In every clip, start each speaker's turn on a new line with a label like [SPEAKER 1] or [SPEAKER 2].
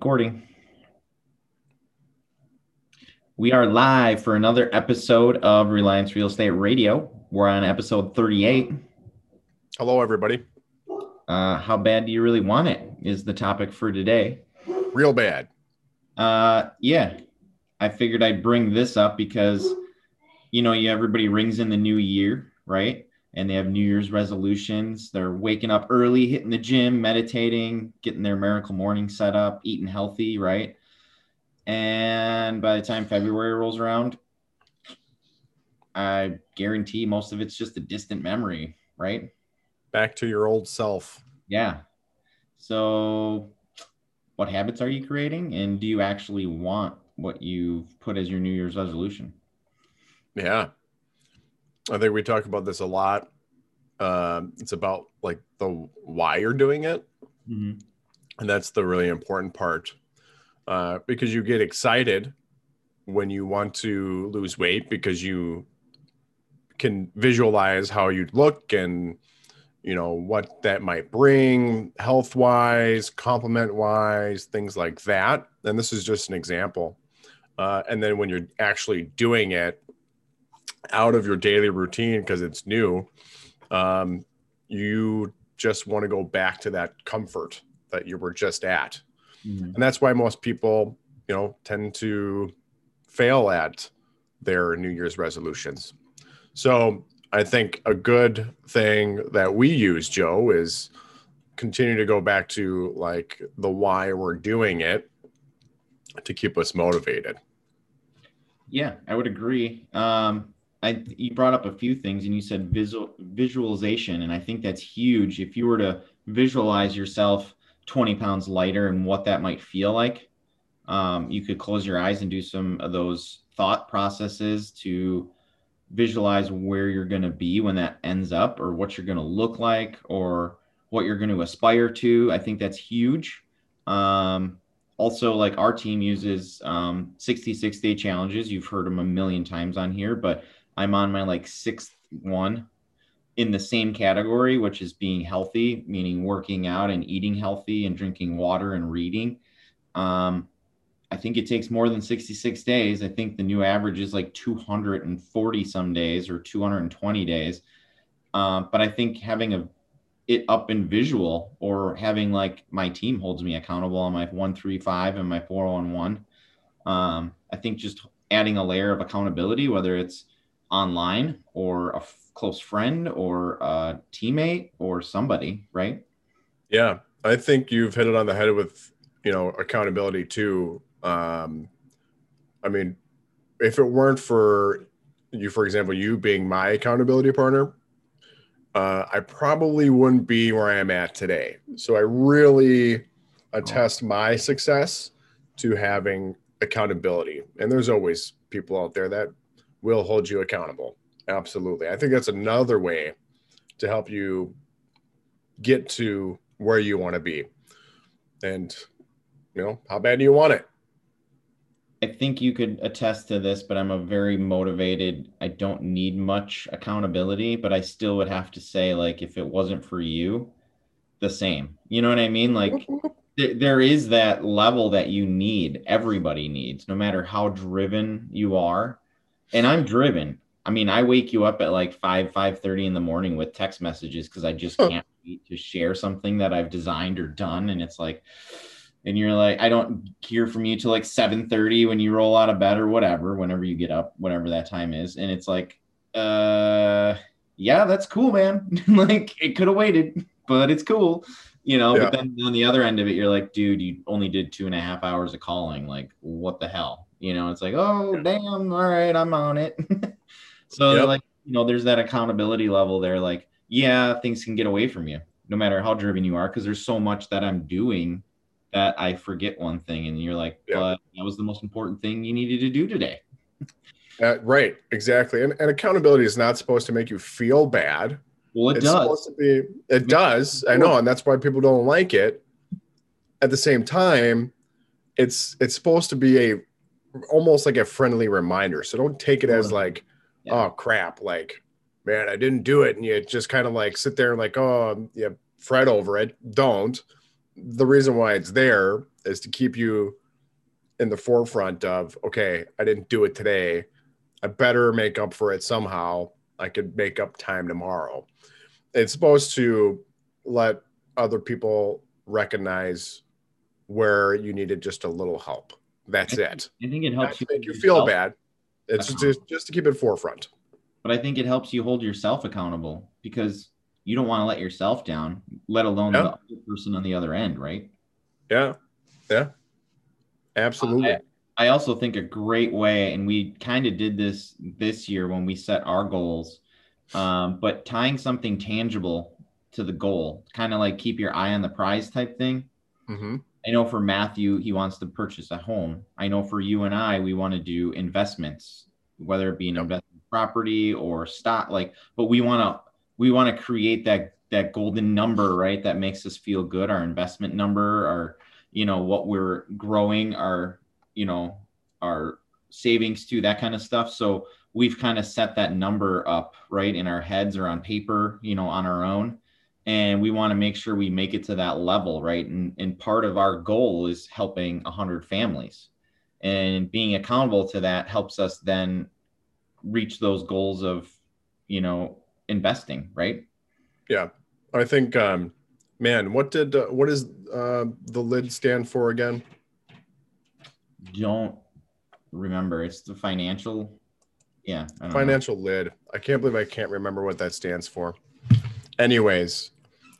[SPEAKER 1] Recording. We are live for another episode of Reliance Real Estate Radio. We're on episode 38.
[SPEAKER 2] Hello, everybody.
[SPEAKER 1] Uh, how bad do you really want it? Is the topic for today.
[SPEAKER 2] Real bad.
[SPEAKER 1] Uh, yeah, I figured I'd bring this up because, you know, you everybody rings in the new year, right? And they have New Year's resolutions. They're waking up early, hitting the gym, meditating, getting their miracle morning set up, eating healthy, right? And by the time February rolls around, I guarantee most of it's just a distant memory, right?
[SPEAKER 2] Back to your old self.
[SPEAKER 1] Yeah. So, what habits are you creating? And do you actually want what you've put as your New Year's resolution?
[SPEAKER 2] Yeah. I think we talk about this a lot. Uh, it's about like the why you're doing it.
[SPEAKER 1] Mm-hmm.
[SPEAKER 2] And that's the really important part uh, because you get excited when you want to lose weight because you can visualize how you'd look and you know what that might bring health wise compliment wise things like that and this is just an example uh, and then when you're actually doing it out of your daily routine because it's new um, you just want to go back to that comfort that you were just at mm-hmm. and that's why most people you know tend to fail at their new year's resolutions so I think a good thing that we use, Joe, is continue to go back to like the why we're doing it to keep us motivated.
[SPEAKER 1] Yeah, I would agree. Um, I you brought up a few things, and you said visual visualization, and I think that's huge. If you were to visualize yourself 20 pounds lighter and what that might feel like, um, you could close your eyes and do some of those thought processes to visualize where you're going to be when that ends up or what you're going to look like or what you're going to aspire to. I think that's huge. Um, also, like our team uses um, 66 day challenges. You've heard them a million times on here, but I'm on my like sixth one in the same category, which is being healthy, meaning working out and eating healthy and drinking water and reading. Um, I think it takes more than 66 days. I think the new average is like 240 some days or 220 days. Um, but I think having a it up in visual or having like my team holds me accountable on my 135 and my 411. Um, I think just adding a layer of accountability, whether it's online or a f- close friend or a teammate or somebody, right?
[SPEAKER 2] Yeah, I think you've hit it on the head with you know accountability too um, I mean, if it weren't for you, for example, you being my accountability partner, uh, I probably wouldn't be where I am at today. So I really attest my success to having accountability. And there's always people out there that will hold you accountable. Absolutely. I think that's another way to help you get to where you want to be. And, you know, how bad do you want it?
[SPEAKER 1] I think you could attest to this, but I'm a very motivated. I don't need much accountability, but I still would have to say, like, if it wasn't for you, the same. You know what I mean? Like, th- there is that level that you need. Everybody needs, no matter how driven you are. And I'm driven. I mean, I wake you up at like five, five thirty in the morning with text messages because I just can't wait to share something that I've designed or done, and it's like and you're like, I don't hear from you till like 7:30 when you roll out of bed or whatever, whenever you get up, whatever that time is. And it's like, uh yeah, that's cool, man. like it could have waited, but it's cool. You know, yeah. but then on the other end of it, you're like, dude, you only did two and a half hours of calling. Like, what the hell? You know, it's like, oh damn, all right, I'm on it. so yep. like, you know, there's that accountability level there. Like, yeah, things can get away from you, no matter how driven you are, because there's so much that I'm doing that I forget one thing, and you're like, yeah. but that was the most important thing you needed to do today.
[SPEAKER 2] Uh, right, exactly. And, and accountability is not supposed to make you feel bad.
[SPEAKER 1] Well, it
[SPEAKER 2] it's
[SPEAKER 1] does.
[SPEAKER 2] Supposed to be, it does. I know, and that's why people don't like it. At the same time, it's it's supposed to be a almost like a friendly reminder. So don't take it as like, yeah. oh crap, like man, I didn't do it, and you just kind of like sit there and like, oh, yeah, fret over it. Don't. The reason why it's there is to keep you in the forefront of okay i didn't do it today. I better make up for it somehow. I could make up time tomorrow. It's supposed to let other people recognize where you needed just a little help that's
[SPEAKER 1] I
[SPEAKER 2] it.
[SPEAKER 1] I think it helps
[SPEAKER 2] to make you feel bad. It's just, just to keep it forefront.
[SPEAKER 1] But I think it helps you hold yourself accountable because you don't want to let yourself down, let alone
[SPEAKER 2] Yeah.
[SPEAKER 1] the other person on the other end, right?
[SPEAKER 2] yeah. Yeah. Absolutely.
[SPEAKER 1] I also think a great way, and we kind of did this this year when we set our goals, um, but tying something tangible to the goal, kind of like keep your eye on the prize type thing.
[SPEAKER 2] hmm
[SPEAKER 1] I know for Matthew, he wants to purchase a home. I know for you and I, we want to do investments, whether it be an
[SPEAKER 2] Yep.
[SPEAKER 1] investment property or stock. Like, but we want to we want to create that that golden number, right? That makes us feel good. Our investment number, our you know what we're growing, our you know our savings to that kind of stuff. So we've kind of set that number up right in our heads or on paper, you know, on our own and we want to make sure we make it to that level right and, and part of our goal is helping 100 families and being accountable to that helps us then reach those goals of you know investing right
[SPEAKER 2] Yeah, I think, um, man, what did uh, what does uh, the lid stand for again?
[SPEAKER 1] don't remember it's the financial yeah don't know.
[SPEAKER 2] Financial lid. I can't believe I can't remember what that stands for. Anyways,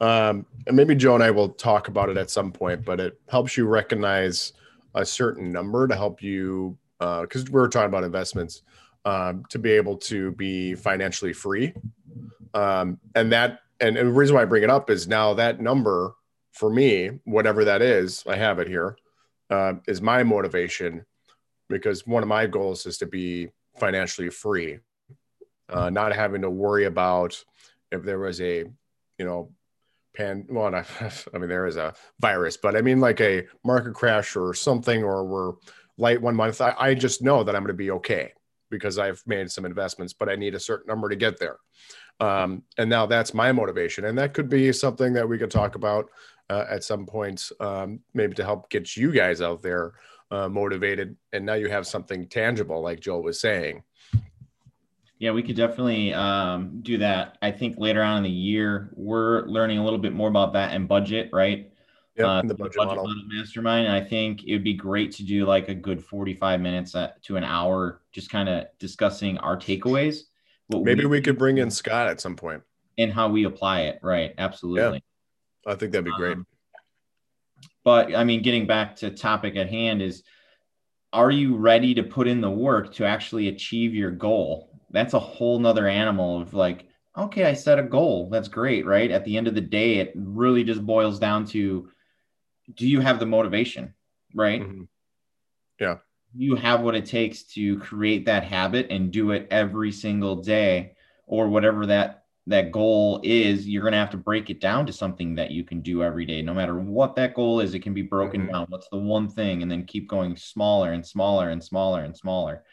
[SPEAKER 2] um, and maybe Joe and I will talk about it at some point, but it helps you recognize a certain number to help you because we are talking about investments um, to be able to be financially free. Um, and that and, and the reason why I bring it up is now that number for me, whatever that is, I have it here, uh, is my motivation because one of my goals is to be financially free, uh, not having to worry about if there was a, you know, pan. Well, not, I mean there is a virus, but I mean like a market crash or something, or we're light one month. I, I just know that I'm going to be okay because I've made some investments, but I need a certain number to get there. Um, and now that's my motivation, and that could be something that we could talk about uh, at some point, um, maybe to help get you guys out there uh, motivated. And now you have something tangible, like Joel was saying.
[SPEAKER 1] Yeah, we could definitely um, do that. I think later on in the year, we're learning a little bit more about that and budget, right?
[SPEAKER 2] Yep,
[SPEAKER 1] Uh,
[SPEAKER 2] the
[SPEAKER 1] through
[SPEAKER 2] budget model.
[SPEAKER 1] mastermind. And I think it would be great to do like a good 45 minutes uh, to an hour, just kind of discussing our takeaways. What
[SPEAKER 2] Maybe we could bring in Scott at some and
[SPEAKER 1] how we apply it. Right. Absolutely.
[SPEAKER 2] I think that'd be great.
[SPEAKER 1] Um, but I mean, getting back to topic at hand is are you ready to put in the work to actually achieve your goal? That's a whole nother animal of like, okay, I set a goal. That's great, right? At the end of the day, it really just boils down to do you have the motivation, right?
[SPEAKER 2] Mhm.
[SPEAKER 1] you have what it takes to create that habit and do it every single day or whatever that that goal is you're going to have to break it down to something that you can do every day. No matter what that goal is it can be broken
[SPEAKER 2] Mhm.
[SPEAKER 1] down. What's the one thing? And then keep going smaller and smaller and smaller and smaller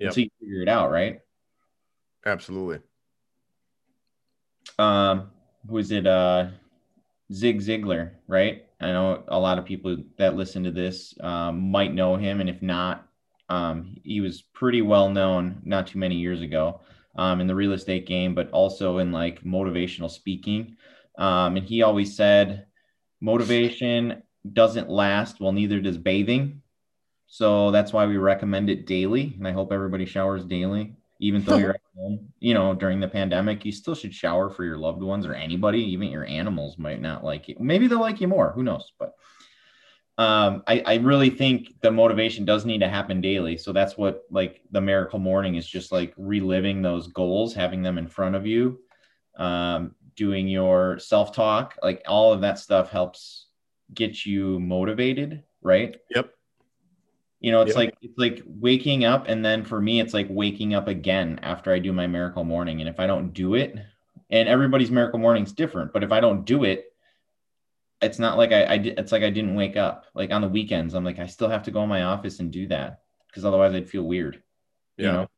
[SPEAKER 2] Yep.
[SPEAKER 1] until you figure it out right?
[SPEAKER 2] Absolutely.
[SPEAKER 1] um who is it uh zig ziglar right? I know a lot of people that listen to this um, might know him. And if not um, he was pretty well known not too many years ago um, in the real estate game but also in like motivational speaking um, and he always said motivation doesn't last well neither does bathing so that's why we recommend it daily and i hope everybody showers daily even though you're at home, you know, during the pandemic, you still should shower for your loved ones or anybody, even your animals might not like you. Maybe they'll like you more. Who knows? But um, I, I really think the motivation does need to happen daily. So that's what like the miracle morning is just like reliving those goals, having them in front of you, um, doing your self talk, like all of that stuff helps get you motivated, right?
[SPEAKER 2] Yep.
[SPEAKER 1] You know, it's
[SPEAKER 2] Yep.
[SPEAKER 1] like it's like waking up, and then for me, it's like waking up again after I do my miracle morning. And if I don't do it, and everybody's miracle morning is different, but if I don't do it, it's not like I, I it's like I didn't wake up. Like on the weekends, I'm like I still have to go in my office and do that because otherwise I'd feel weird. You
[SPEAKER 2] Yeah.
[SPEAKER 1] know,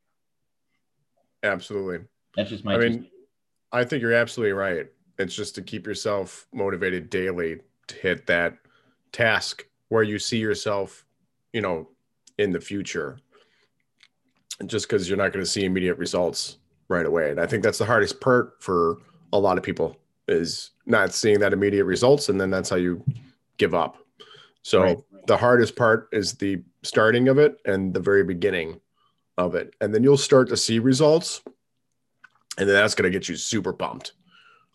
[SPEAKER 2] Absolutely.
[SPEAKER 1] that's just my.
[SPEAKER 2] I mean, I think you're absolutely right. It's just to keep yourself motivated daily to hit that task where you see yourself, you know, in the future. Just because you're not going to see immediate results right away. And I think that's the hardest part for a lot of people is not seeing that immediate results. And then that's how you give up. So right. the hardest part is the starting of it and the very beginning of it. And then you'll start to see results. And then that's going to get you super pumped.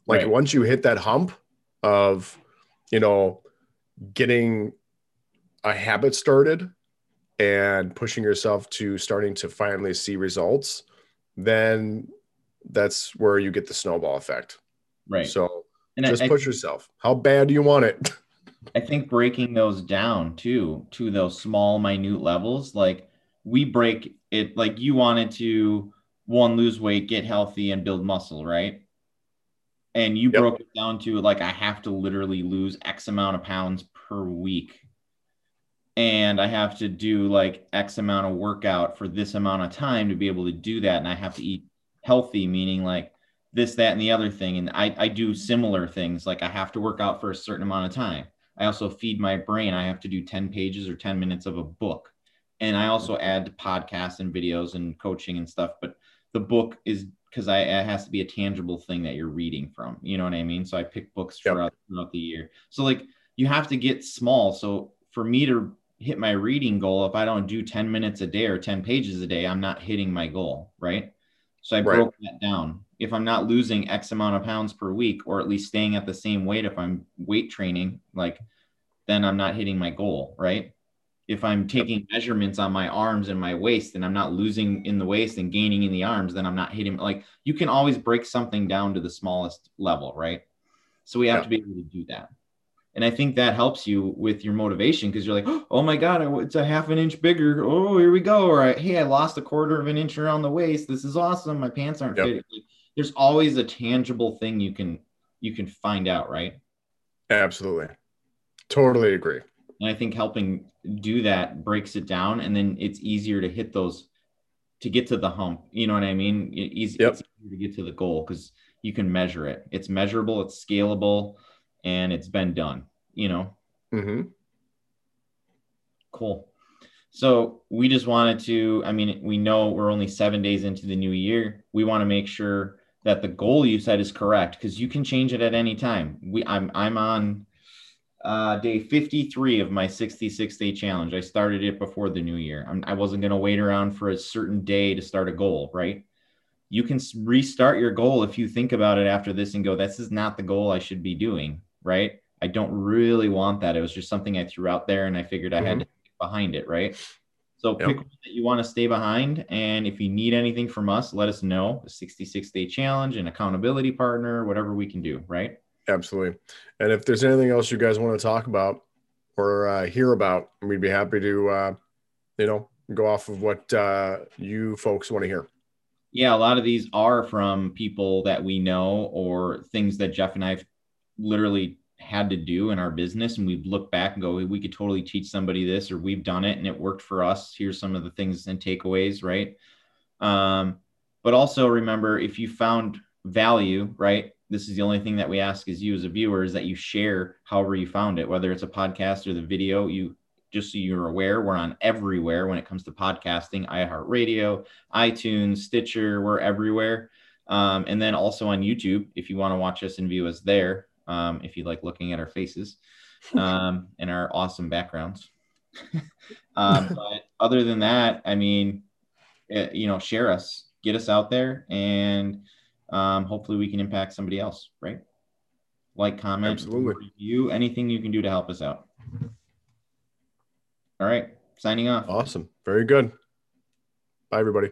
[SPEAKER 2] Like right. once you hit that hump of, you know, getting a habit started and pushing yourself to starting to finally see results, then that's where you get the snowball effect.
[SPEAKER 1] Right.
[SPEAKER 2] So and just I, push yourself. How bad do you want it?
[SPEAKER 1] I think breaking those down too to those small, minute levels, like we break it, like you wanted to one lose weight, get healthy, and build muscle, right? And you yep. broke it down to like I have to literally lose X amount of pounds per week. And I have to do like X amount of workout for this amount of time to be able to do that. And I have to eat healthy, meaning like this, that, and the other thing. And I, I do similar things. Like I have to work out for a certain amount of time. I also feed my brain. I have to do 10 pages or 10 minutes of a book. And I also mm-hmm. add podcasts and videos and coaching and stuff. But the book is because I it has to be a tangible thing that you're reading from. You know what I mean? So I pick books yep. throughout, throughout the year. So like you have to get small. So for me to hit my reading goal, if I don't do 10 minutes a day or 10 pages a day, I'm not hitting my goal. Right. So I broke that down. If I'm not losing X amount of pounds per week, or at least staying at the same weight, if I'm weight training, like then I'm not hitting my goal, right? If I'm taking measurements on my arms and my waist and I'm not losing in the waist and gaining in the arms, then I'm not hitting. Like you can always break something down to the smallest level, right? So we have yeah. to be able to do that. And I think that helps you with your motivation because you're like, oh my God, it's a half an inch bigger. Oh, here we go. Or hey, I lost a quarter of an inch around the waist. This is awesome. My pants aren't yep. fitting. There's always a tangible thing you can you can find out, right?
[SPEAKER 2] Absolutely. Totally agree.
[SPEAKER 1] And I think helping do that breaks it down and then it's easier to hit those to get to the hump. You know what I mean? Easy, yep. It's easier to get to the goal because you can measure it. It's measurable, it's scalable and it's been done, you know?
[SPEAKER 2] Mm-hmm.
[SPEAKER 1] Cool. So we just wanted to, I mean, we know we're only seven days into the new year. We want to make sure that the goal you set is correct because you can change it at any time. We I'm I'm on uh, day 53 of my 66 day challenge. I started it before the new year. I'm, I was not going to wait around for a certain day to start a goal, right? You can restart your goal if you think about it after this and go, this is not the goal I should be doing right? I don't really want that. It was just something I threw out there and I figured I mm-hmm. had to get behind it, right? So yep. pick that you want to stay behind. And if you need anything from us, let us know. A 66 day challenge, an accountability partner, whatever we can do, right?
[SPEAKER 2] Absolutely. And if there's anything else you guys want to talk about or uh, hear about, we'd be happy to, uh, you know, go off of what uh, you folks want to hear.
[SPEAKER 1] Yeah, a lot of these are from people that we know or things that Jeff and I've literally had to do in our business and we've looked back and go we could totally teach somebody this or we've done it and it worked for us. Here's some of the things and takeaways right? Um, but also remember if you found value right this is the only thing that we ask as you as a viewer is that you share however you found it whether it's a podcast or the video. You just so you're aware we're on everywhere when it comes to podcasting iheartradio itunes stitcher we're everywhere. Um, and then also on youtube if you want to watch us and view us there um, if you like looking at our faces um, and our awesome backgrounds. um, but other than that, I mean, it, eh, you know, share us, get us out there, and um, hopefully we can impact somebody else, right? Like, comment,
[SPEAKER 2] Absolutely.
[SPEAKER 1] review, anything you can do to help us out. All right, signing off.
[SPEAKER 2] Awesome. Very good. Bye, everybody.